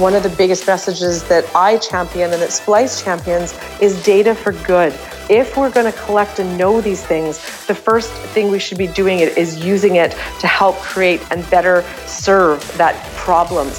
one of the biggest messages that I champion and that Splice champions is data for good. If we're going to collect and know these things, the first thing we should be doing it is using it to help create and better serve that problems.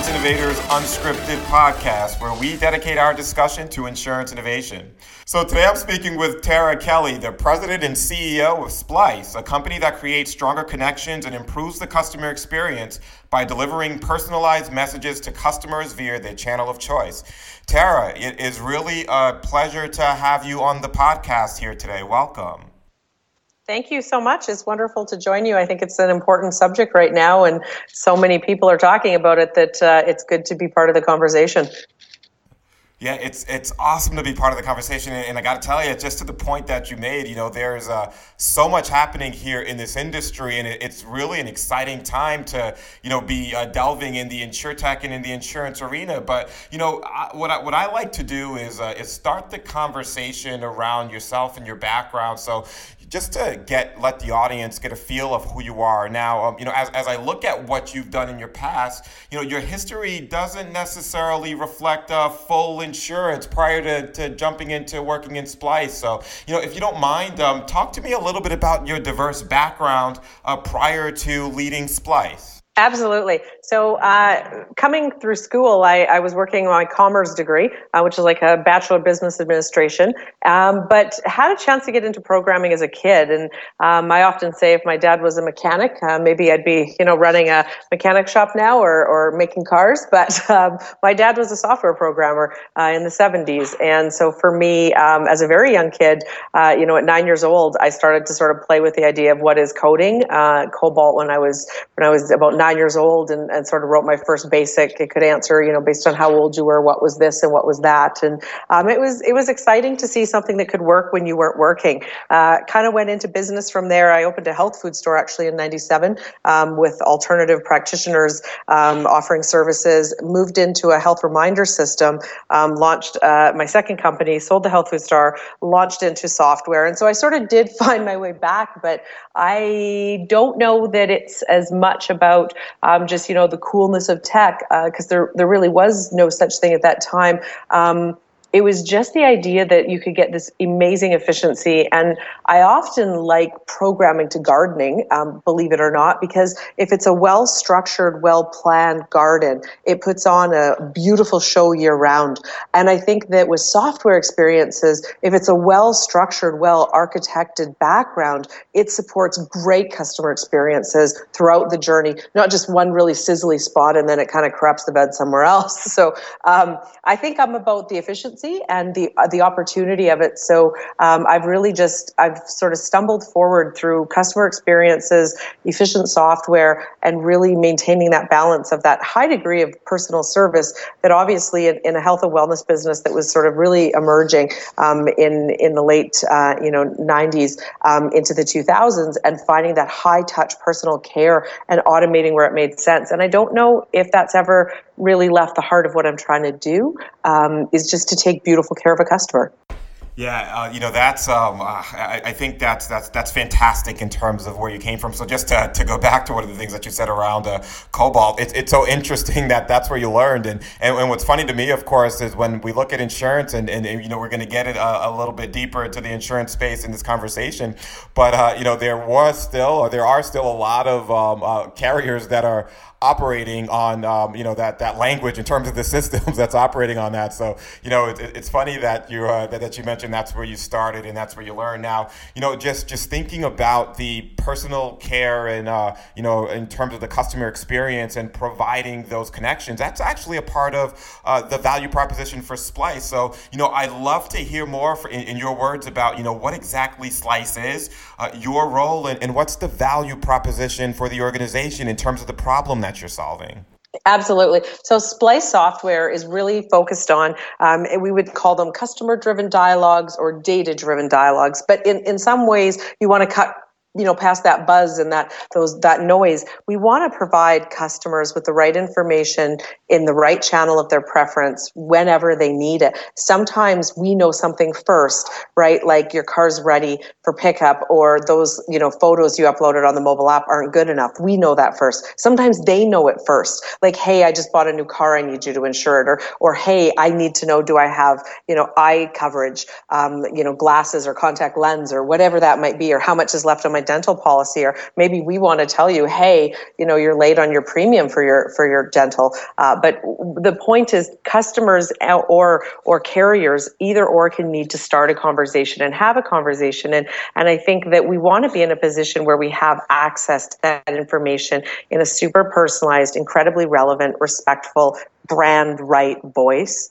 Insurance Innovators Unscripted podcast, where we dedicate our discussion to insurance innovation. So today I'm speaking with Tara Kelly, the president and CEO of Splice, a company that creates stronger connections and improves the customer experience by delivering personalized messages to customers via their channel of choice. Tara, it is really a pleasure to have you on the podcast here today. Welcome. Thank you so much. It's wonderful to join you. I think it's an important subject right now, and so many people are talking about it that uh, it's good to be part of the conversation. Yeah, it's it's awesome to be part of the conversation, and I got to tell you, just to the point that you made, you know, there's uh, so much happening here in this industry, and it, it's really an exciting time to, you know, be uh, delving in the insurtech and in the insurance arena. But you know, I, what I, what I like to do is uh, is start the conversation around yourself and your background. So just to get let the audience get a feel of who you are now um, you know as, as i look at what you've done in your past you know your history doesn't necessarily reflect a full insurance prior to, to jumping into working in splice. So you know if you don't mind um, talk to me a little bit about your diverse background uh, prior to leading splice Absolutely. So, uh, coming through school, I, I, was working on my commerce degree, uh, which is like a Bachelor of Business Administration, um, but had a chance to get into programming as a kid. And um, I often say if my dad was a mechanic, uh, maybe I'd be, you know, running a mechanic shop now or, or making cars. But um, my dad was a software programmer uh, in the 70s. And so for me, um, as a very young kid, uh, you know, at nine years old, I started to sort of play with the idea of what is coding. Uh, COBOL when I was when I was about nine nine years old and, and sort of wrote my first basic. It could answer, you know, based on how old you were, what was this and what was that. And um, it was it was exciting to see something that could work when you weren't working. Uh, kind of went into business from there. I opened a health food store actually in '97 um, with alternative practitioners um, offering services. Moved into a health reminder system. Um, launched uh, my second company. Sold the health food store. Launched into software. And so I sort of did find my way back, but I don't know that it's as much about um, just you know the coolness of tech because uh, there there really was no such thing at that time. Um, it was just the idea that you could get this amazing efficiency. And I often like programming to gardening, um, believe it or not, because if it's a well structured, well planned garden, it puts on a beautiful show year round. And I think that with software experiences, if it's a well structured, well architected background, it supports great customer experiences throughout the journey, not just one really sizzly spot and then it kind of corrupts the bed somewhere else. So um, I think I'm about the efficiency and the uh, the opportunity of it. So um, I've really just I've sort of stumbled forward through customer experiences, efficient software, and really maintaining that balance of that high degree of personal service that obviously in, in a health and wellness business that was sort of really emerging um, in in the late uh, you know 90s um, into the 2000s, and finding that high touch personal care and automating where it made sense. And I don't know if that's ever really left the heart of what I'm trying to do um, is just to take beautiful care of a customer. Yeah, uh, you know that's um, uh, I, I, think that's that's that's fantastic in terms of where you came from. So just to, to go back to one of the things that you said around uh, COBOL, it's, it's so interesting that that's where you learned. And, and, and what's funny to me, of course, is when we look at insurance, and, and, and you know we're going to get it a, a, little bit deeper into the insurance space in this conversation. But uh, you know there was still, or there are still a lot of um, uh, carriers that are operating on um, you know that that language in terms of the systems that's operating on that. So you know it, it's funny that you uh, that, that you mentioned that's where you started and that's where you learn. Now you know just just thinking about the personal care and uh, you know in terms of the customer experience and providing those connections. That's actually a part of uh, the value proposition for Splice. So you know I'd love to hear more for, in, in, your words about you know what exactly Splice is, uh, your role, and, and what's the value proposition for the organization in terms of the problem that you're solving? Absolutely. So Splice software is really focused on, um, we would call them customer driven dialogues or data driven dialogues. But in, in some ways, you want to cut you know past that buzz and that those that noise we want to provide customers with the right information in the right channel of their preference whenever they need it. Sometimes we know something first right? Like your car's ready for pickup or those you know photos you uploaded on the mobile app aren't good enough. We know that first. Sometimes they know it first. Like hey i just bought a new car i need you to insure it. Or or hey i need to know do i have you know eye coverage um, you know glasses or contact lens or whatever that might be or how much is left on my my dental policy or maybe we want to tell you hey you know you're late on your premium for your for your dental. Uh, but the point is customers or or carriers either or can need to start a conversation and have a conversation. And and I think that we want to be in a position where we have access to that information in a super personalized incredibly relevant respectful brand right voice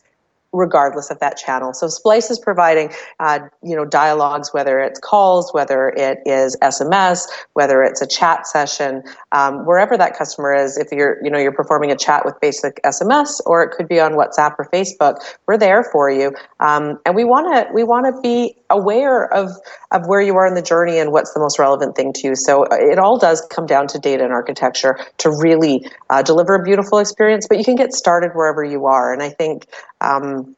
regardless of that channel. So Splice is providing, uh, you know, dialogues, whether it's calls, whether it is SMS, whether it's a chat session, um, wherever that customer is. If you're, you know, you're performing a chat with basic SMS, or it could be on WhatsApp or Facebook, we're there for you. Um, and we want to, we want to be aware of of where you are in the journey and what's the most relevant thing to you. So uh, it all does come down to data and architecture to really uh, deliver a beautiful experience. But you can get started wherever you are, and I think. Um,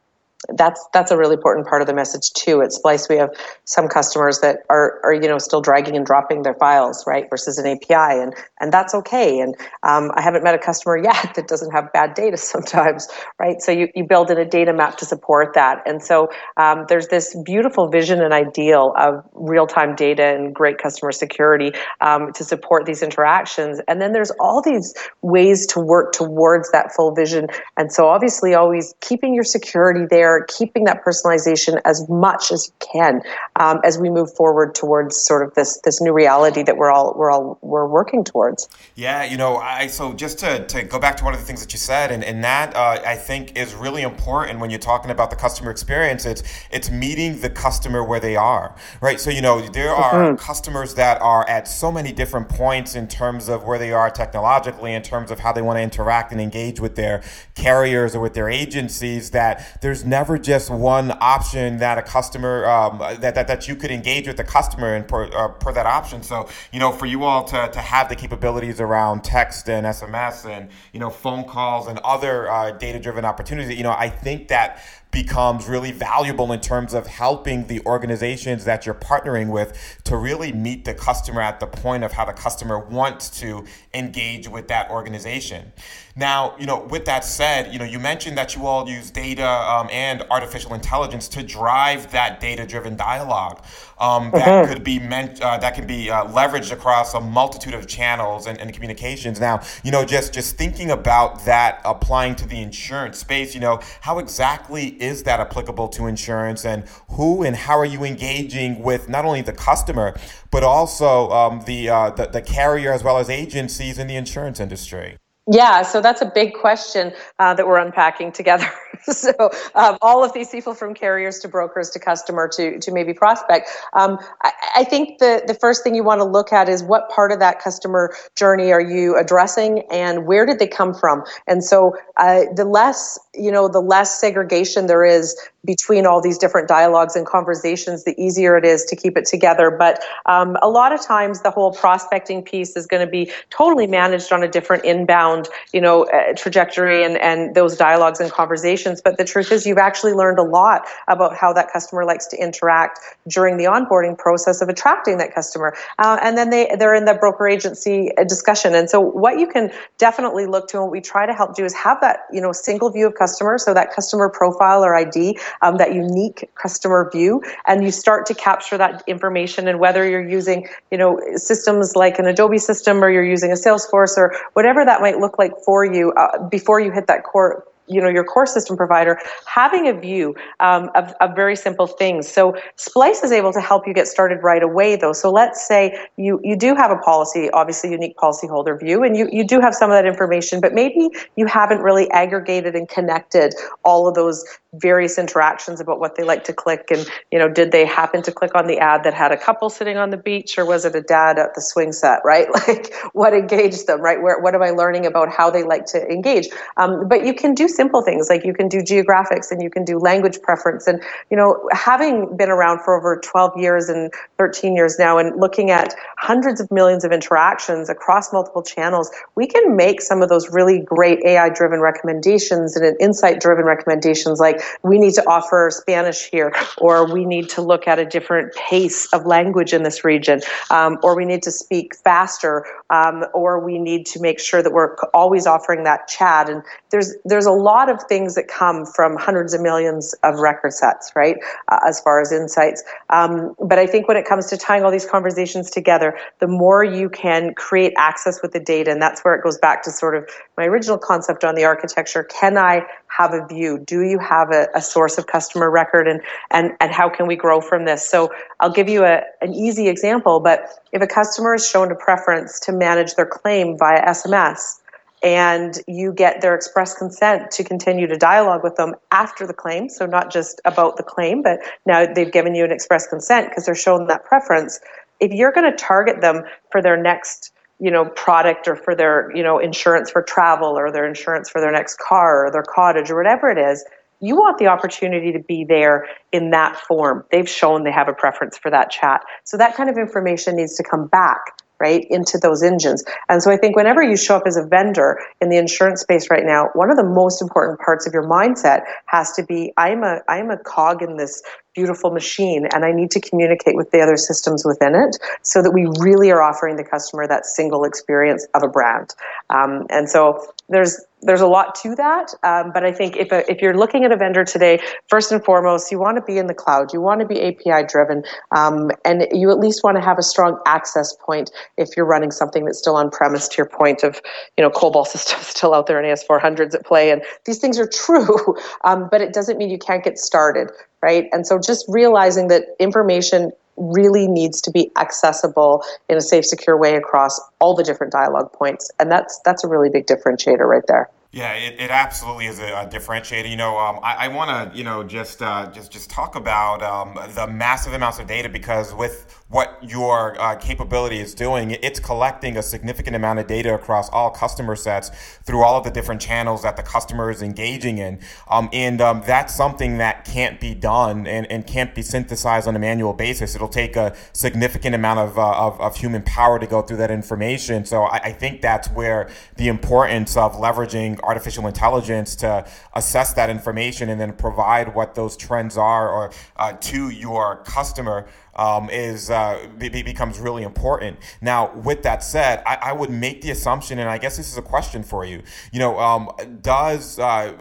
that's that's a really important part of the message too. At Splice, we have some customers that are are you know still dragging and dropping their files right versus an API, and and that's okay. And um, I haven't met a customer yet that doesn't have bad data sometimes, right? So you you build in a data map to support that, and so um, there's this beautiful vision and ideal of real time data and great customer security um, to support these interactions. And then there's all these ways to work towards that full vision. And so obviously, always keeping your security there keeping that personalization as much as you can um, as we move forward towards sort of this this new reality that we're all we're all we're working towards. Yeah, you know, I so just to, to go back to one of the things that you said, and, and that uh, I think is really important when you're talking about the customer experience. It's it's meeting the customer where they are, right? So you know, there are mm-hmm. customers that are at so many different points in terms of where they are technologically, in terms of how they want to interact and engage with their carriers or with their agencies. That there's never never just one option that a customer um, that, that that you could engage with the customer and per, uh, per that option. So you know, for you all to, to have the capabilities around text and SMS and you know phone calls and other uh, data driven opportunities, you know, I think that becomes really valuable in terms of helping the organizations that you're partnering with to really meet the customer at the point of how the customer wants to engage with that organization. Now, you know, with that said, you know, you mentioned that you all use data um, and artificial intelligence to drive that data-driven dialogue um, that mm-hmm. could be meant uh, that can be uh, leveraged across a multitude of channels and, and, communications. Now, you know, just just thinking about that applying to the insurance space, you know, how exactly is that applicable to insurance, and who and how are you engaging with not only the customer but also um, the, uh, the the carrier as well as agencies in the insurance industry? Yeah, so that's a big question uh, that we're unpacking together. so um, all of these people from carriers to brokers to customer to, to maybe prospect. Um, I, I, think the, the first thing you want to look at is what part of that customer journey are you addressing and where did they come from? And so uh, the less, you know, the less segregation there is between all these different dialogues and conversations, the easier it is to keep it together. But um, a lot of times the whole prospecting piece is going to be totally managed on a different inbound, you know, uh, trajectory and, and those dialogues and conversations. But the truth is you've actually learned a lot about how that customer likes to interact during the onboarding process of attracting that customer. Uh, and then they, they're in the broker agency uh, discussion. And so what you can definitely look to and what we try to help do is have that, you know, single view of customer. So that customer profile or ID um, that unique customer view, and you start to capture that information. And whether you're using, you know, systems like an Adobe system or you're using a Salesforce or whatever that might look like for you, uh, before you hit that core you know your core system provider having a view um, of, of very simple things. So splice is able to help you get started right away though. So let's say you you do have a policy obviously unique policyholder view and you, you do have some of that information but maybe you haven't really aggregated and connected all of those various interactions about what they like to click and you know did they happen to click on the ad that had a couple sitting on the beach or was it a dad at the swing set right? Like what engaged them right? Where what am i learning about how they like to engage? Um, but you can do simple things like you can do geographics and you can do language preference and you know having been around for over 12 years and 13 years now and looking at hundreds of millions of interactions across multiple channels we can make some of those really great ai driven recommendations and insight driven recommendations like we need to offer Spanish here, or we need to look at a different pace of language in this region, um, or we need to speak faster, um, or we need to make sure that we're always offering that chat. And there's there's a lot of things that come from hundreds of millions of record sets, right? Uh, as far as insights, um, but I think when it comes to tying all these conversations together, the more you can create access with the data, and that's where it goes back to sort of my original concept on the architecture. Can I have a view? Do you have a, a source of customer record and, and, and how can we grow from this? So I'll give you a, an easy example, but if a customer is shown a preference to manage their claim via SMS, and you get their express consent to continue to dialogue with them after the claim. So, not just about the claim, but now they've given you an express consent because they're shown that preference. If you're going to target them for their next you know product or for their you know insurance for travel or their insurance for their next car or their cottage or whatever it is you want the opportunity to be there in that form they've shown they have a preference for that chat so that kind of information needs to come back right into those engines and so i think whenever you show up as a vendor in the insurance space right now one of the most important parts of your mindset has to be i'm a i'm a cog in this beautiful machine and I need to communicate with the other systems within it so that we really are offering the customer that single experience of a brand. Um, and so there's there's a lot to that, um, but I think if, a, if you're looking at a vendor today, first and foremost, you want to be in the cloud, you want to be API driven, um, and you at least want to have a strong access point if you're running something that's still on premise. To your point of you know COBOL systems still out there and AS400s at play, and these things are true, um, but it doesn't mean you can't get started right? And so just realizing that information really needs to be accessible in a safe, secure way across all the different dialogue points. And that's that's a really big differentiator right there. Yeah, it, it absolutely is a, a differentiator. You know, um, I, I want to, you know, just uh, just just talk about um, the massive amounts of data because with what your uh, capability is doing, it's collecting a significant amount of data across all customer sets through all of the different channels that the customer is engaging in, um, and um, that's something that can't be done and, and can't be synthesized on a manual basis. It'll take a significant amount of, uh, of, of, human power to go through that information. So I, I think that's where the importance of leveraging artificial intelligence to assess that information and then provide what those trends are or uh, to your customer um, is uh, be, becomes really important. Now, with that said, I, I, would make the assumption, and I guess this is a question for you. You know, um, does uh,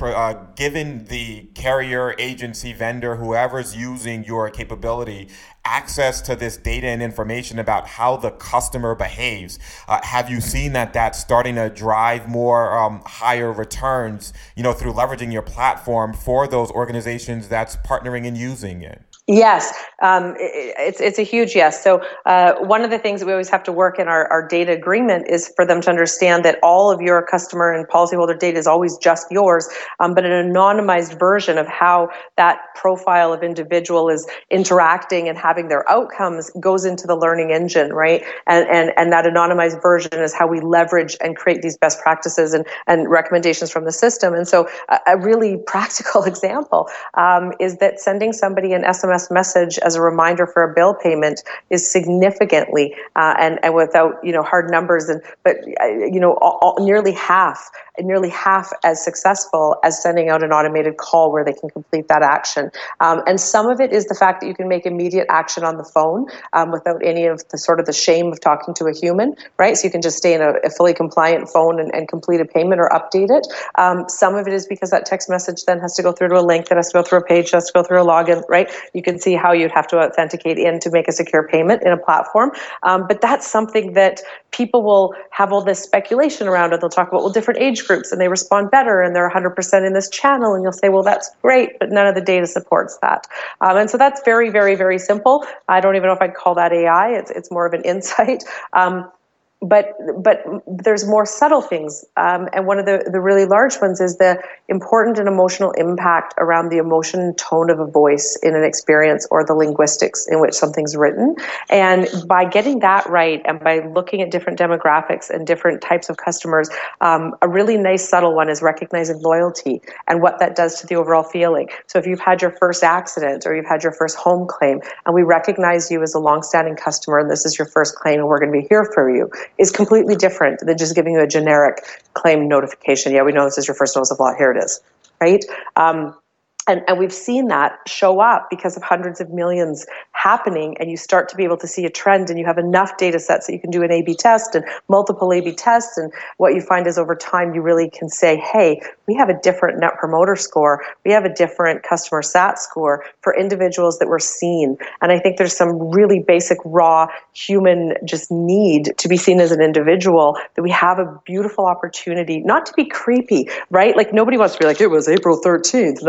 uh, given the carrier, agency, vendor, whoever's using your capability, access to this data and information about how the customer behaves. Uh, have you seen that that's starting to drive more um, higher returns, you know, through leveraging your platform for those organizations that's partnering and using it? Yes, um, it, it's it's a huge yes. So uh, one of the things that we always have to work in our, our data agreement is for them to understand that all of your customer and policyholder data is always just yours, um, but an anonymized version of how that profile of individual is interacting and having their outcomes goes into the learning engine, right? And and and that anonymized version is how we leverage and create these best practices and and recommendations from the system. And so a, a really practical example um, is that sending somebody an SMS SMS message as a reminder for a bill payment is significantly uh, and and without you know hard numbers and but uh, you know all, nearly half nearly half as successful as sending out an automated call where they can complete that action. Um, and some of it is the fact that you can make immediate action on the phone um, without any of the sort of the shame of talking to a human, right? So you can just stay in a, a fully compliant phone and, and, complete a payment or update it. Um, some of it is because that text message then has to go through to a link that has to go through a page, has to go through a login, right? You can see how you'd have to authenticate in to make a secure payment in a platform. Um, but that's something that people will have all this speculation around it. They'll talk about, well, different age groups and they respond better and they're 100% 100% in this channel. And you'll say, well, that's great, but none of the data supports that. Um, and so that's very, very, very simple. I don't even know if I'd call that AI. It's, it's more of an insight. Um, but but there's more subtle things, um, and one of the the really large ones is the important and emotional impact around the emotion tone of a voice in an experience or the linguistics in which something's written. And by getting that right, and by looking at different demographics and different types of customers, um, a really nice subtle one is recognizing loyalty and what that does to the overall feeling. So if you've had your first accident or you've had your first home claim, and we recognize you as a longstanding customer, and this is your first claim, and we're going to be here for you is completely different than just giving you a generic claim notification. Yeah, we know this is your first notice of loss. Here it is, right? Um, and, and we've seen that show up because of hundreds of millions happening and you start to be able to see a trend and you have enough data sets that you can do an A-B test and multiple A-B tests and what you find is over time you really can say, hey, we have a different net promoter score. We have a different customer sat score for individuals that were seen. And I think there's some really basic raw human just need to be seen as an individual that we have a beautiful opportunity not to be creepy, right? Like nobody wants to be like, it was April 13th,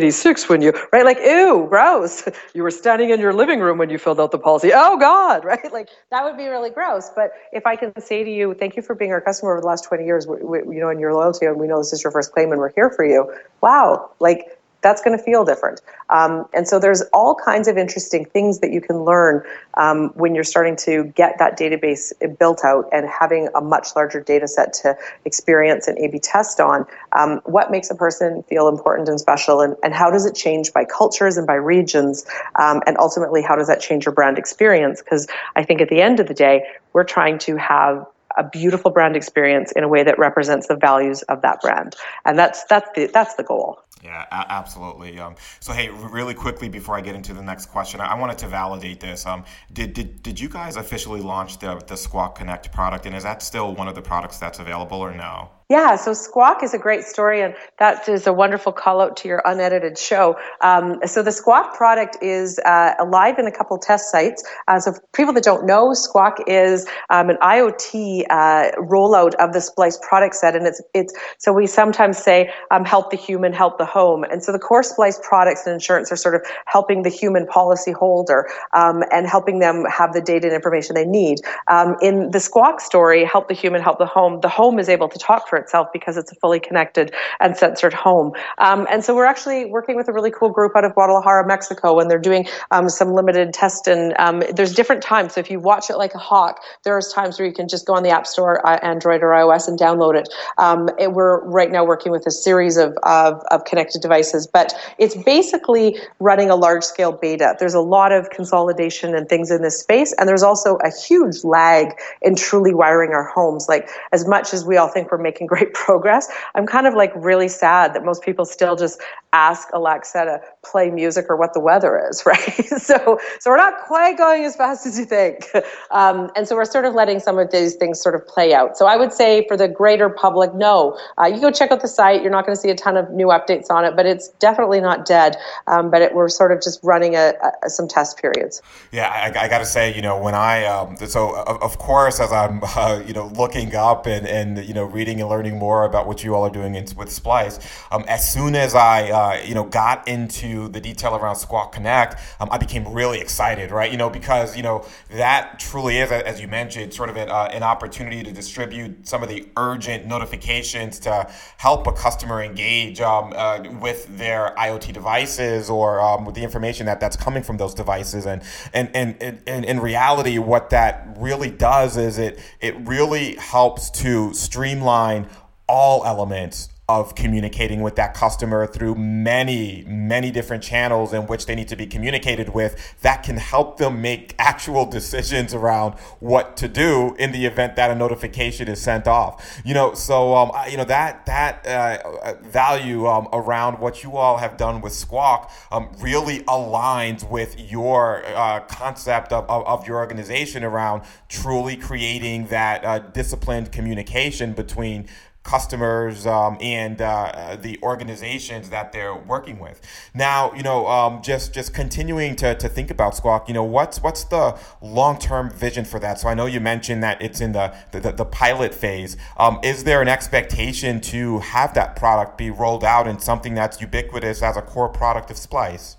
1986 when you, right? Like, ew, gross. You were standing in your living room when you filled out the policy. Oh God, right? Like that would be really gross. But if I can say to you, thank you for being our customer over the last 20 years, we, we, you know, and your loyalty, and we know this is your first claim and we're here for you. Wow. Like that's going to feel different. Um, and so there's all kinds of interesting things that you can learn um, when you're starting to get that database built out and having a much larger data set to experience and A/B test on. Um, what makes a person feel important and special, and, and how does it change by cultures and by regions, um, and ultimately how does that change your brand experience? Because I think at the end of the day, we're trying to have a beautiful brand experience in a way that represents the values of that brand, and that's that's the that's the goal. Yeah, a- absolutely. Um, so, hey, really quickly before I get into the next question, I, wanted to validate this. Um, did, did did you guys officially launch the the Squawk Connect product, and is that still one of the products that's available, or no? Yeah, so Squawk is a great story, and that is a wonderful call out to your unedited show. Um, so the Squawk product is uh, in a couple test sites. Uh, so for people that don't know, Squawk is um, an IoT uh, rollout of the Splice product set, and it's it's so we sometimes say um, help the human, help the home, and so the core Splice products and insurance are sort of helping the human policy holder um, and helping them have the data and information they need. Um, in the Squawk story, help the human, help the home, the home is able to talk for itself because it's a fully connected and sensored home. Um, and so we're actually working with a really cool group out of Guadalajara, Mexico, and they're doing um, some limited test. And um, there's different times. So if you watch it like a hawk, there's times where you can just go on the App Store, uh, Android or iOS, and download it. Um, it. We're right now working with a series of, of, of connected devices, but it's basically running a large scale beta. There's a lot of consolidation and things in this space, and there's also a huge lag in truly wiring our homes. Like as much as we all think we're making great progress. I'm kind of like really sad that most people still just ask Alexa to play music or what the weather is, right? so, so we're not quite going as fast as you think. Um, and so we're sort of letting some of these things sort of play out. So I would say for the greater public, no, uh, you go check out the site. You're not going to see a ton of new updates on it, but it's definitely not dead. Um, but it, we're sort of just running a, a, some test periods. Yeah, I, I got to say, you know, when I, um, so of, of, course, as I'm, uh, you know, looking up and, and, you know, reading and learning more about what you all are doing in, with Splice. Um, as soon as I, uh, you know, got into the detail around Squawk Connect, um, I became really excited, right? You know, because you know that truly is, as you mentioned, sort of an, uh, an opportunity to distribute some of the urgent notifications to help a customer engage um, uh, with their IoT devices or um, with the information that that's coming from those devices. And and and, and, and in reality, what that really does is it it really helps to streamline all elements of communicating with that customer through many, many different channels in which they need to be communicated with that can help them make actual decisions around what to do in the event that a notification is sent off. You know, so um, you know that that uh, value um, around what you all have done with Squawk um, really aligns with your uh, concept of, of, of, your organization around truly creating that uh, disciplined communication between customers um, and uh, the organizations that they're working with. Now, you know, um, just just continuing to, to think about Squawk, you know, what's what's the long term vision for that? So I know you mentioned that it's in the the, the pilot phase. Um, is there an expectation to have that product be rolled out in something that's ubiquitous as a core product of Splice?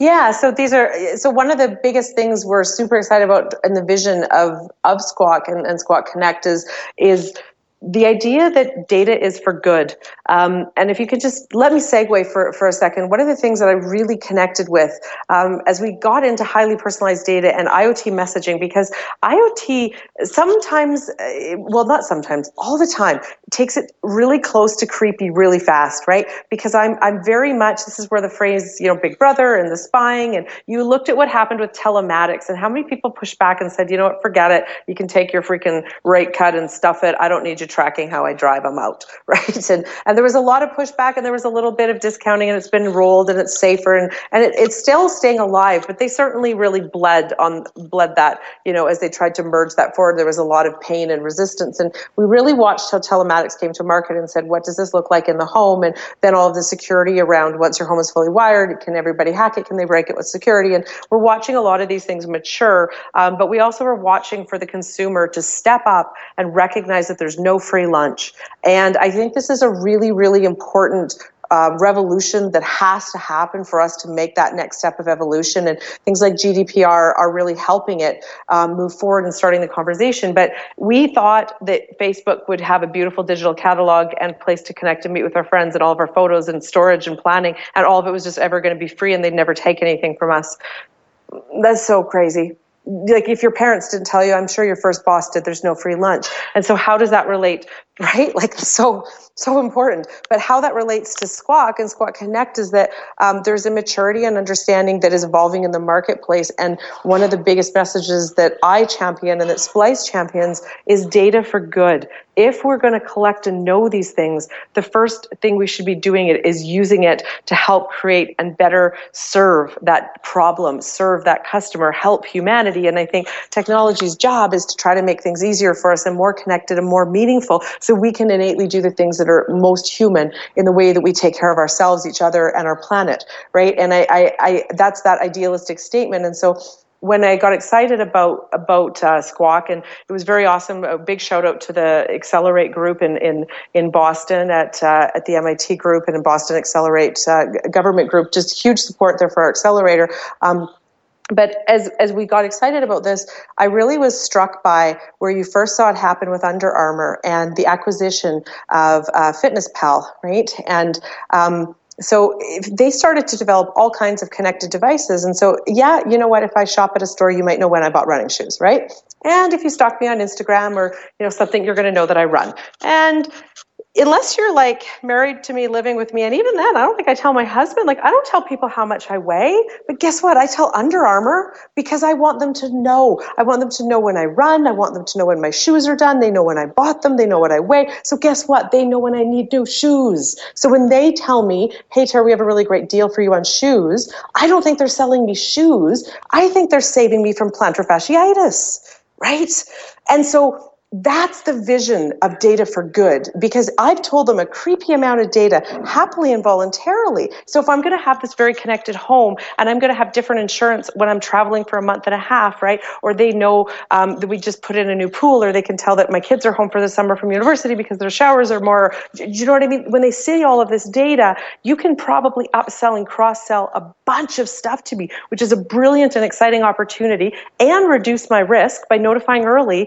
Yeah, so these are so one of the biggest things we're super excited about in the vision of of Squawk and, and Squawk Connect is is the idea that data is for good. Um, and if you could just let me segue for, for a second, one of the things that I really connected with um, as we got into highly personalized data and IoT messaging, because IoT sometimes, uh, well, not sometimes, all the time, takes it really close to creepy really fast, right? Because I'm, I'm very much, this is where the phrase, you know, big brother and the spying, and you looked at what happened with telematics and how many people pushed back and said, you know what, forget it. You can take your freaking rate cut and stuff it. I don't need you tracking how I drive them out, right? And and there was a lot of pushback, and there was a little bit of discounting, and it's been rolled, and it's safer, and and it, it's still staying alive. But they certainly really bled on bled that, you know, as they tried to merge that forward. There was a lot of pain and resistance, and we really watched how telematics came to market and said, what does this look like in the home? And then all of the security around once your home is fully wired, can everybody hack it? Can they break it with security? And we're watching a lot of these things mature, um, but we also are watching for the consumer to step up and recognize that there's free lunch. And I think this is a really, really important uh, revolution that has to happen for us to make that next step of evolution. And things like GDPR are really helping it um, move forward and starting the conversation. But we thought that Facebook would have a beautiful digital catalog and place to connect and meet with our friends and all of our photos and storage and planning, and all of it was just ever going to be free and they'd never take anything from us. That's so crazy like if your parents didn't tell you i'm sure your first boss did. There's no free lunch. And so how does that relate right? Like so so important. But how that relates to squawk and squawk connect is that um, there's a maturity and understanding that is evolving in the marketplace. And one of the biggest messages that i champion and that splice champions is data for good. If we're going to collect and know these things, the first thing we should be doing it is using it to help create and better serve that problem, serve that customer, help humanity. And I think technology's job is to try to make things easier for us and more connected and more meaningful so we can innately do the things that are most human in the way that we take care of ourselves, each other, and our planet, right? And I, I, I that's that idealistic statement. And so when I got excited about about uh, Squawk, and it was very awesome. A big shout out to the Accelerate group in in, in Boston at uh, at the MIT group and in Boston Accelerate uh, government group. Just huge support there for our accelerator. Um, but as as we got excited about this, I really was struck by where you first saw it happen with Under Armour and the acquisition of uh, Fitness Pal, right? And um, so they started to develop all kinds of connected devices. And so, yeah, you know what? If I shop at a store, you might know when I bought running shoes, right? And if you stalk me on Instagram or you know something, you're going to know that I run. And unless you're like married to me, living with me, and even then, I don't think I tell my husband, like, I don't tell people how much I weigh, but guess what? I tell Under Armour because I want them to know. I want them to know when I run. I want them to know when my shoes are done. They know when I bought them. They know what I weigh. So guess what? They know when I need new shoes. So when they tell me, hey, Tara, we have a really great deal for you on shoes, I don't think they're selling me shoes. I think they're saving me from plantar fasciitis, right? And so that's the vision of data for good because I've told them a creepy amount of data happily and voluntarily. So if I'm going to have this very connected home and I'm going to have different insurance when I'm traveling for a month and a half, right? Or they know um, that we just put in a new pool, or they can tell that my kids are home for the summer from university because their showers are more. Do you know what I mean? When they see all of this data, you can probably upsell and cross sell a bunch of stuff to me, which is a brilliant and exciting opportunity and reduce my risk by notifying early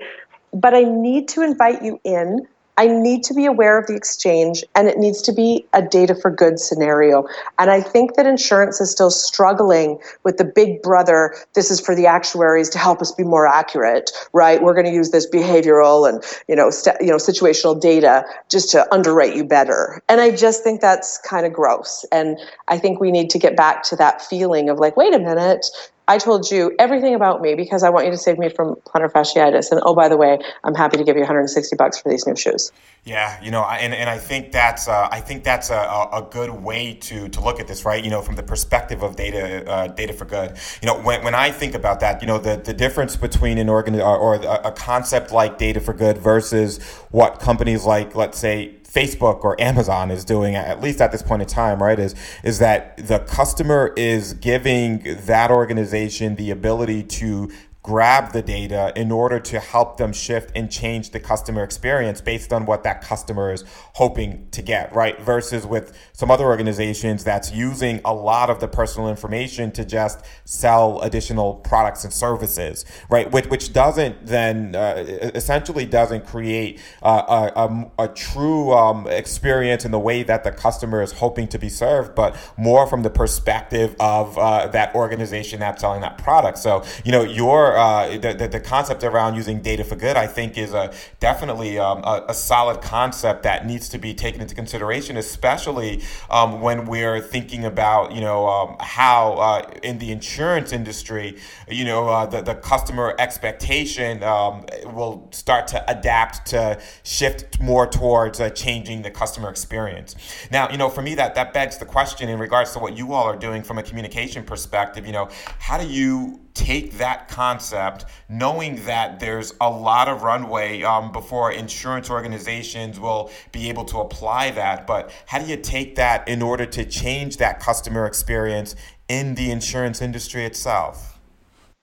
but I need to invite you in I need to be aware of the exchange and it needs to be a data for good scenario. And I think that insurance is still struggling with the big brother. This is for the actuaries to help us be more accurate, right? We're going to use this behavioral and, you know, st- you know, situational data just to underwrite you better. And I just think that's kind of gross. And I think we need to get back to that feeling of like, wait a minute, I told you everything about me because I want you to save me from plantar fasciitis. And oh, by the way, I'm happy to give you 160 bucks for these new shoes. Yeah, you know, and, and I think that's uh, I think that's a, a good way to to look at this, right? You know, from the perspective of data uh, data for good. You know, when, when I think about that, you know, the, the difference between an organ or, or a concept like data for good versus what companies like, let's say, Facebook or Amazon is doing at least at this point in time, right? Is is that the customer is giving that organization the ability to grab the data in order to help them shift and change the customer experience based on what that customer is hoping to get, right? Versus with some other organizations that's using a lot of the personal information to just sell additional products and services, right? Which, which doesn't then uh, essentially doesn't create uh, a, a, a, true um, experience in the way that the customer is hoping to be served, but more from the perspective of uh, that organization that's selling that product. So, you know, your uh, the, the, the concept around using data for good, I think, is a definitely um, a, a, solid concept that needs to be taken into consideration, especially um, when we're thinking about you know um, how uh, in the insurance industry, you know, uh, the the customer expectation um, will start to adapt to shift more towards uh, changing the customer experience. Now, you know, for me, that that begs the question in regards to what you all are doing from a communication perspective. You know, how do you take that concept, knowing that there's a lot of runway um, before insurance organizations will be able to apply that. But how do you take that in order to change that customer experience in the insurance industry itself?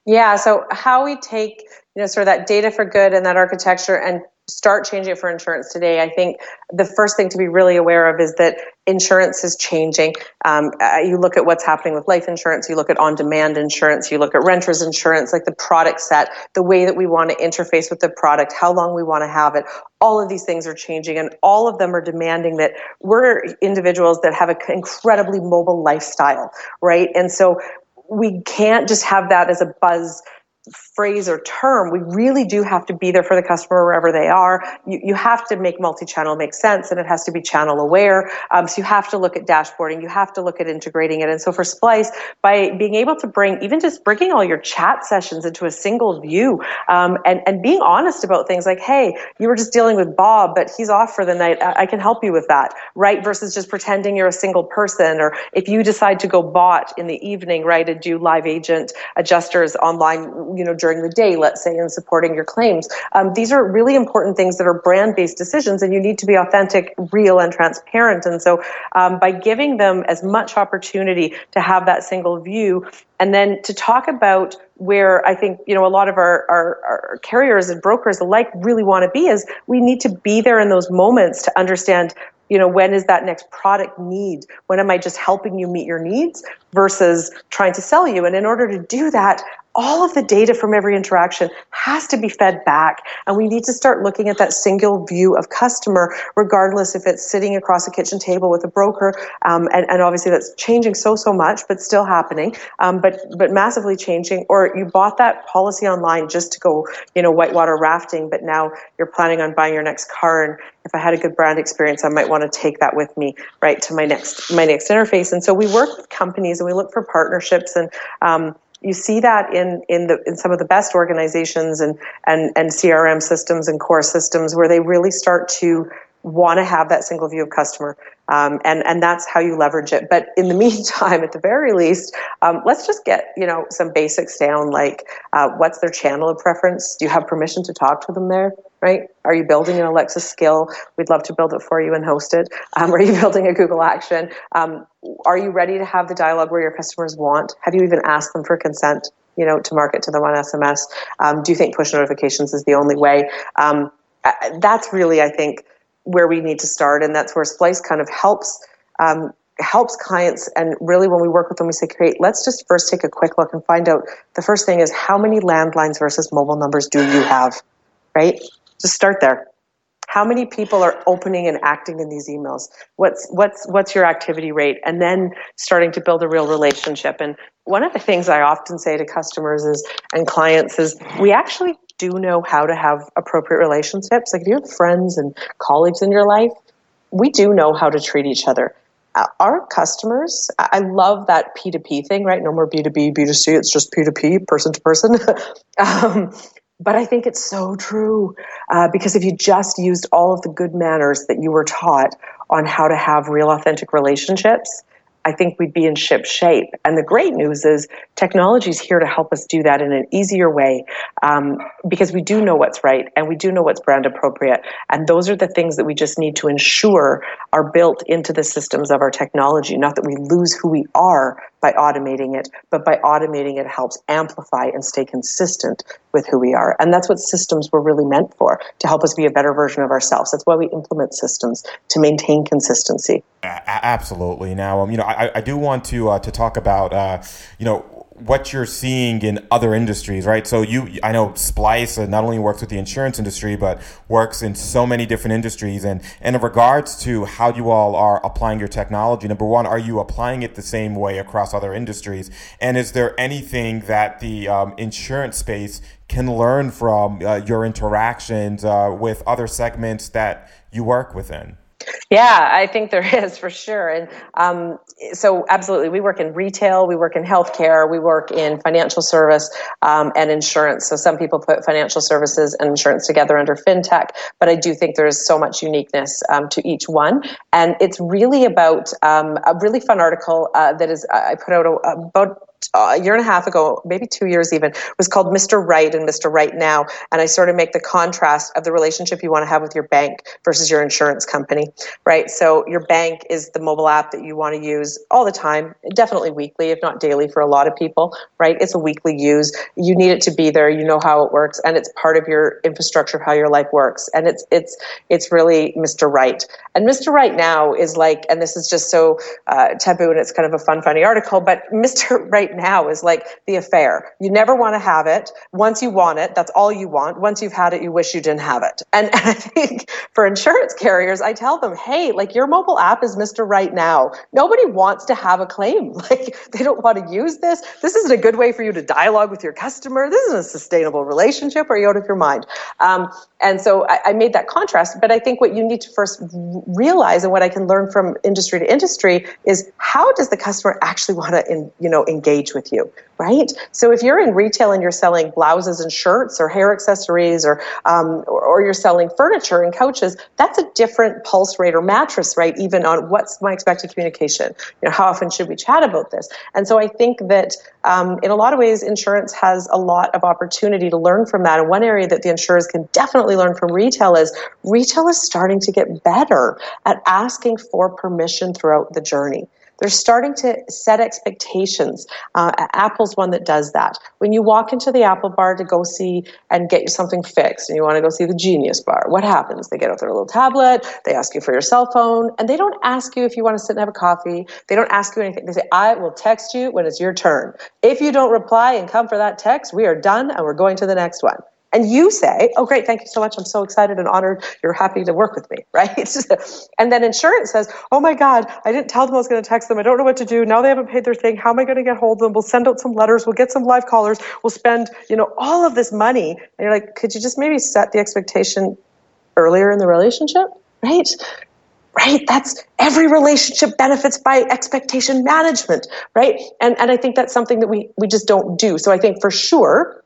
Yeah, so how we take you know sort of that data for good and that architecture and start changing it for insurance today, I think the first thing to be really aware of is that insurance is changing. Um, uh, you look at what's happening with life insurance, you look at on demand insurance, you look at renters insurance, like the product set, the way that we want to interface with the product, how long we want to have it. All of these things are changing, and all of them are demanding that we're individuals that have an incredibly mobile lifestyle, right? And so we can't just have that as a buzz phrase or term, we really do have to be there for the customer wherever they are. You, you have to make multi-channel make sense and it has to be channel aware. Um, so you have to look at dashboarding, you have to look at integrating it. And so for Splice, by being able to bring, even just bringing all your chat sessions into a single view um, and, and being honest about things like, hey, you were just dealing with Bob, but he's off for the night. I, I can help you with that, right? Versus just pretending you're a single person. Or if you decide to go bot in the evening, right, and do live agent adjusters online, you know, during the day, let's say, in supporting your claims. Um, these are really important things that are brand based decisions, and you need to be authentic, real, and transparent. And so, um, by giving them as much opportunity to have that single view, and then to talk about where I think you know a lot of our, our, our carriers and brokers alike really want to be is we need to be there in those moments to understand you know when is that next product need when am i just helping you meet your needs versus trying to sell you and in order to do that all of the data from every interaction has to be fed back. And we need to start looking at that single view of customer, regardless if it's sitting across a kitchen table with a broker. Um, and, and, obviously that's changing so, so much, but still happening, um, but, but massively changing. Or you bought that policy online just to go, you know, whitewater rafting, but now you're planning on buying your next car. And if I had a good brand experience, I might want to take that with me right to my next, my next interface. And so we work with companies and we look for partnerships and, um, you see that in in the in some of the best organizations and and and CRM systems and core systems where they really start to want to have that single view of customer um, and and that's how you leverage it. But in the meantime at the very least um, let's just get you know some basics down like uh, what's their channel of preference? Do you have permission to talk to them there? Right? Are you building an alexa skill? We'd love to build it for you and host it. Um, are you building a google action? Um, are you ready to have the dialogue where your customers want? Have you even asked them for consent you know to market to them on sms um, do you think push notifications is the only way? Um, that's really i think where we need to start, and that's where Splice kind of helps um, helps clients. And really, when we work with them, we say, "Great, let's just first take a quick look and find out." The first thing is how many landlines versus mobile numbers do you have, right? Just start there. How many people are opening and acting in these emails? What's what's what's your activity rate? And then starting to build a real relationship. And one of the things I often say to customers is and clients is we actually do know how to have appropriate relationships, like if you have friends and colleagues in your life, we do know how to treat each other. uh, our customers, I love that P2P thing, right? No more B2B, B2C, it's just P2P, person to person. um, but I think it's so true uh, because if you just used all of the good manners that you were taught on how to have real, authentic relationships, I think we'd be in ship shape. And the great news is technology is here to help us do that in an easier way um, because we do know what's right and we do know what's brand appropriate. And those are the things that we just need to ensure are built into the systems of our technology, not that we lose who we are by automating it, but by automating it helps amplify and stay consistent with who we are. And that's what systems were really meant for, to help us be a better version of ourselves. That's why we implement systems to maintain consistency. Absolutely. Now, um, you know, I, I do want to uh, to talk about, uh, you know, what you're seeing in other industries, right? So you, I know Splice not only works with the insurance industry, but works in so many different industries. And, and in regards to how you all are applying your technology, number one, are you applying it the same way across other industries? And is there anything that the um, insurance space can learn from uh, your interactions uh, with other segments that you work within? Yeah, I think there is for sure. And um, so, absolutely, we work in retail, we work in healthcare, we work in financial service um, and insurance. So, some people put financial services and insurance together under fintech, but I do think there is so much uniqueness um, to each one. And it's really about um, a really fun article uh, that is I put out a, about a year and a half ago, maybe two years even, was called Mr. Right and Mr. Right Now. And I sort of make the contrast of the relationship you want to have with your bank versus your insurance company, right? So your bank is the mobile app that you want to use all the time, definitely weekly, if not daily for a lot of people, right? It's a weekly use. You need it to be there. You know how it works, and it's part of your infrastructure of how your life works. And it's it's it's really Mr. Right. And Mr. Right Now is like, and this is just so uh, taboo, and it's kind of a fun, funny article, but Mr. Right right now is like the affair. You never want to have it. Once you want it, that's all you want. Once you've had it, you wish you didn't have it. And, I think for insurance carriers, I tell them, hey, like your mobile app is Mr. Right Now. Nobody wants to have a claim. Like they don't want to use this. This isn't a good way for you to dialogue with your customer. This isn't a sustainable relationship. Are you out of your mind? Um, and so I, I made that contrast. But I think what you need to first realize, and what I can learn from industry to industry, is how does the customer actually want to, in, you know, engage engage with you, right? So if you're in retail and you're selling blouses and shirts or hair accessories or, um, or, you're selling furniture and couches, that's a different pulse rate or mattress, right? Even on what's my expected communication? You know, how often should we chat about this? And so I think that um, in a lot of ways, insurance has a lot of opportunity to learn from that. And one area that the insurers can definitely learn from retail is retail is starting to get better at asking for permission throughout the journey. They're starting to set expectations. Uh, Apple's one that does that. When you walk into the Apple bar to go see and get something fixed and you want to go see the Genius bar, what happens? They get out their little tablet, they ask you for your cell phone, and they don't ask you if you want to sit and have a coffee. They don't ask you anything. They say, I will text you when it's your turn. If you don't reply and come for that text, we are done and we're going to the next one and you say, "Oh, great, thank you so much. I'm so excited and honored. You're happy to work with me, right?" and then insurance says, "Oh my God, I didn't tell them I was going to text them. I don't know what to do. Now they haven't paid their thing. How am I going to get hold of them? We'll send out some letters. We'll get some live callers. We'll spend, you know, all of this money." And you're like, "Could you just maybe set the expectation earlier in the relationship, right?" right that's every relationship benefits by expectation management right and and i think that's something that we we just don't do so i think for sure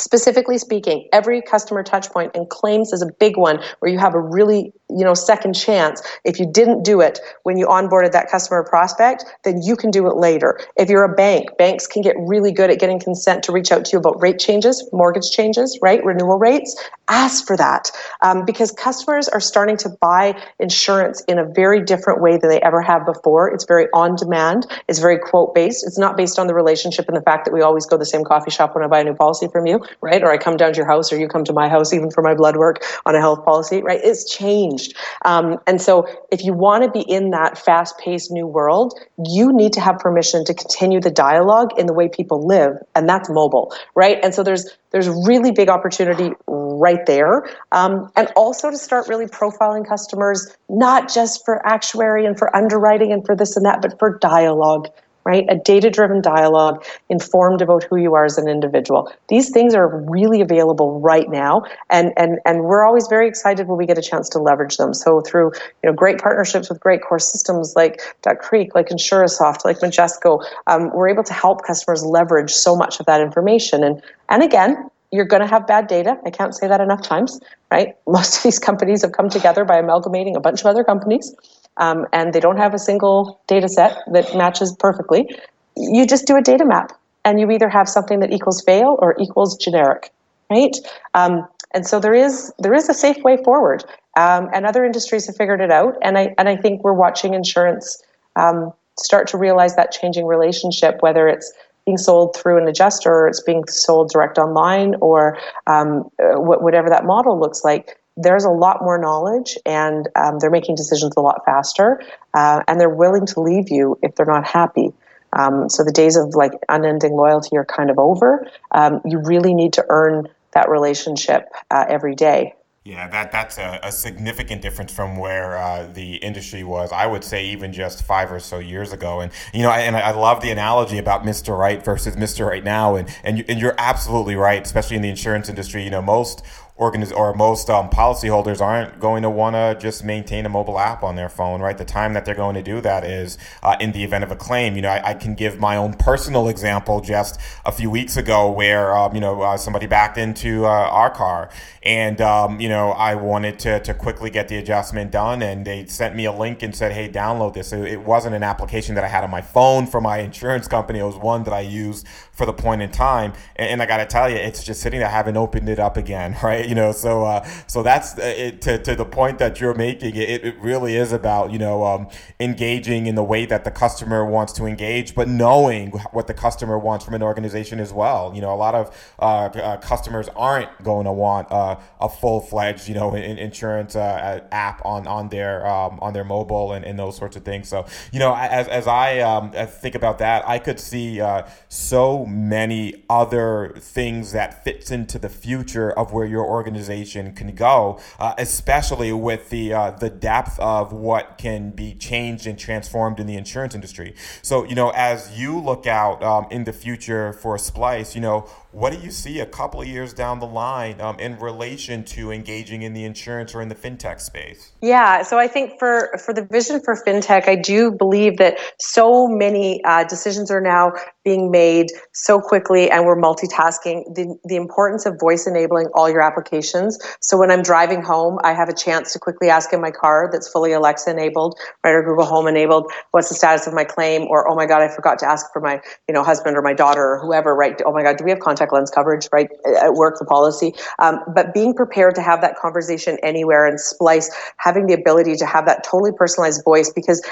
specifically speaking every customer touch point and claims is a big one where you have a really you know second chance. If you didn't do it when you onboarded that customer prospect then you can do it later. If you're a bank banks can get really good at getting consent to reach out to you about rate changes mortgage changes right renewal rates ask for that um, because customers are starting to buy insurance in a very different way than they ever have before. It's very on demand. It's very quote based. It's not based on the relationship and the fact that we always go to the same coffee shop when i buy a new policy from you right? Or i come down to your house or you come to my house even for my blood work on a health policy right? It's changed. Um, and so if you want to be in that fast paced new world you need to have permission to continue the dialogue in the way people live and that's mobile right? And so there's there's really big opportunity right there. Um, and also to start really profiling customers, not just for actuary and for underwriting and for this and that, but for dialogue, right? A data driven dialogue informed about who you are as an individual. These things are really available right now. And, and, and we're always very excited when we get a chance to leverage them. So through you know, great partnerships with great core systems like Duck Creek, like Insurasoft, like Majesco, um, we're able to help customers leverage so much of that information. And, and again, you're going to have bad data. I can't say that enough times, right? Most of these companies have come together by amalgamating a bunch of other companies um, and they don't have a single data set that matches perfectly, you just do a data map and you either have something that equals fail or equals generic, right? Um, and so there is there is a safe way forward, um, and other industries have figured it out. And I and I think we're watching insurance um, start to realize that changing relationship, whether it's being sold through an adjuster or it's being sold direct online or um, uh, whatever that model looks like there's a lot more knowledge and um, they're making decisions a lot faster uh, and they're willing to leave you if they're not happy um, so the days of like unending loyalty are kind of over um, you really need to earn that relationship uh, every day yeah, that that's a, a significant difference from where uh, the industry was. I would say even just five or so years ago. And you know, and I love the analogy about Mr. Right versus Mr. Right now. And and, you, and you're absolutely right, especially in the insurance industry. You know, most organiz- or most um, policyholders aren't going to want to just maintain a mobile app on their phone, right? The time that they're going to do that is uh, in the event of a claim. You know, I, I, can give my own personal example just a few weeks ago where, um, you know, uh, somebody backed into uh, our car and, um, you know, I wanted to, to quickly get the adjustment done and they sent me a link and said, hey, download this. It wasn't an application that I had on my phone for my insurance company. It was one that I used for the point in time. And, and I got to tell you, it's just sitting there. I haven't opened it up again, right? You know, so uh, so that's uh, it, to to the point that you're making. It, it really is about you know um, engaging in the way that the customer wants to engage, but knowing what the customer wants from an organization as well. You know, a lot of uh, uh customers aren't going to want uh, a full fledged you know in, insurance uh, app on on their um, on their mobile and, and those sorts of things. So you know, as as I um, think about that, I could see so many other things that fits into the future of where your organization can go, uh, especially with the uh, the depth of what can be changed and transformed in the insurance industry. So, you know, as you look out um, in the future for Splice, you know, what do you see a couple of years down the line um, in relation to engaging in the insurance or in the fintech space? Yeah, so I think for for the vision for fintech, I do believe that so many uh, decisions are now being made so quickly, and we're multitasking. The the importance of voice enabling all your applications. So when I'm driving home, I have a chance to quickly ask in my car that's fully Alexa enabled, right, or Google Home enabled, what's the status of my claim, or oh my god, I forgot to ask for my you know husband or my daughter or whoever, right? Oh my god, do we have contact contact lens coverage, right, at work, the policy. Um, but being prepared to have that conversation anywhere and splice, having the ability to have that totally personalized voice because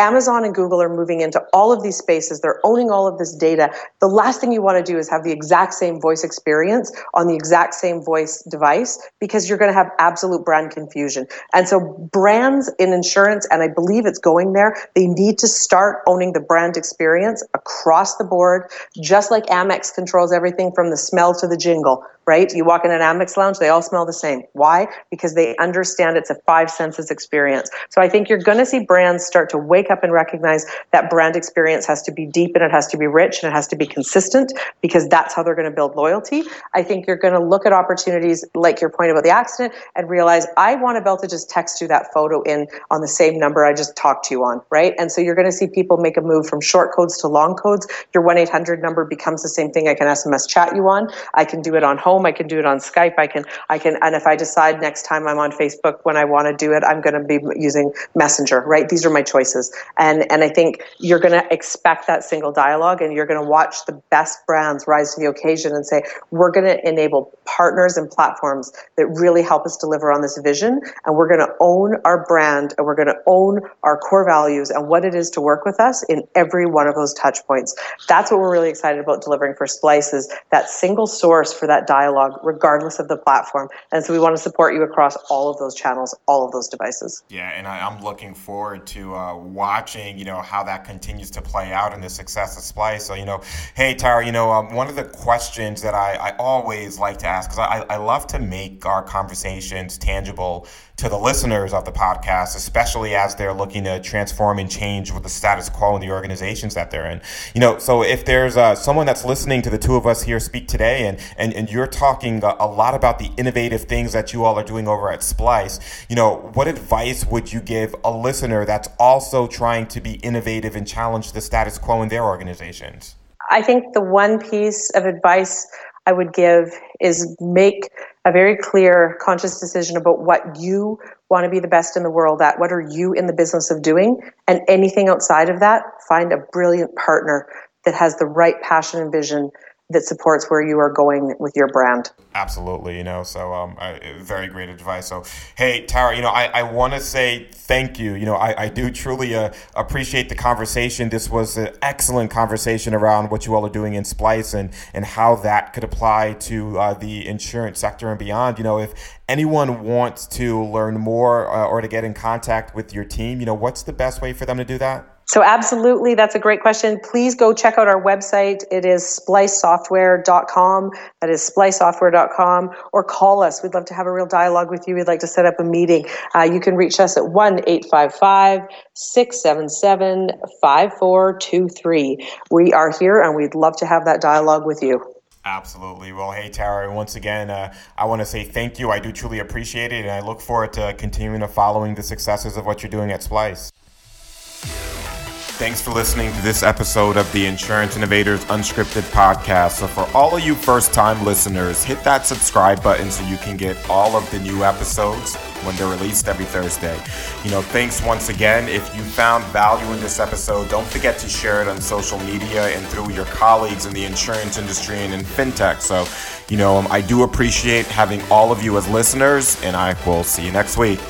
Amazon and Google are moving into all of these spaces. They're owning all of this data. The last thing you want to do is have the exact same voice experience on the exact same voice device because you're going to have absolute brand confusion. And so brands in insurance, and I believe it's going there, they need to start owning the brand experience across the board, just like Amex controls everything from the smell to the jingle right? You walk in an Amex lounge, they all smell the same. Why? Because they understand it's a five senses experience. So I think you're going to see brands start to wake up and recognize that brand experience has to be deep and it has to be rich and it has to be consistent because that's how they're going to build loyalty. I think you're going to look at opportunities like your point about the accident and realize I want to be able to just text you that photo in on the same number I just talked to you on, right? And so you're going to see people make a move from short codes to long codes. Your 1-800 number becomes the same thing I can SMS chat you on. I can do it on home home. I can do it on Skype. I can, I can, and if I decide next time I'm on Facebook when I want to do it, I'm going to be using Messenger, right? These are my choices. And, and I think you're going to expect that single dialogue and you're going to watch the best brands rise to the occasion and say, we're going to enable partners and platforms that really help us deliver on this vision. And we're going to own our brand and we're going to own our core values and what it is to work with us in every one of those touch points. That's what we're really excited about delivering for Splice is that single source for that dialogue dialogue, regardless of the platform. And so we want to support you across all of those channels, all of those devices. Yeah, and I, am looking forward to uh, watching, you know, how that continues to play out and the success of Splice. So, you know, hey, Tara, you know, um, one of the questions that I, I always like to ask, because I, I love to make our conversations tangible to the listeners of the podcast, especially as they're looking to transform and change with the status quo in the organizations that they're in. You know, so if there's uh, someone that's listening to the two of us here speak today and, and, and you're talking a lot about the innovative things that you all are doing over at Splice, you know, what advice would you give a listener that's also trying to be innovative and challenge the status quo in their organizations? I think the one piece of advice I would give is make a very clear, conscious decision about what you want to be the best in the world at. What are you in the business of doing? And anything outside of that, find a brilliant partner that has the right passion and vision that supports where you are going with your brand. Absolutely, you know, so um, I, very great advice. So, hey, Tara, you know, I, I want to say thank you. You know, I, I do truly uh, appreciate the conversation. This was an excellent conversation around what you all are doing in Splice and, and how that could apply to uh, the insurance sector and beyond. You know, if anyone wants to learn more uh, or to get in contact with your team, you know, what's the best way for them to do that? So, absolutely, that's a great question. Please go check out our website. It is splicesoftware.com. That is splicesoftware.com, or call us. We'd love to have a real dialogue with you. We'd like to set up a meeting. Uh, you can reach us at 1 855 677 5423. We are here and we'd love to have that dialogue with you. Absolutely. Well, hey, Tara, once again, uh, I want to say thank you. I do truly appreciate it, and I look forward to continuing to following the successes of what you're doing at Splice. Thanks for listening to this episode of the Insurance Innovators Unscripted podcast. So, for all of you first time listeners, hit that subscribe button so you can get all of the new episodes when they're released every Thursday. You know, thanks once again. If you found value in this episode, don't forget to share it on social media and through your colleagues in the insurance industry and in fintech. So, you know, um, I do appreciate having all of you as listeners, and I will see you next week.